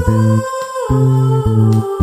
Oh, oh,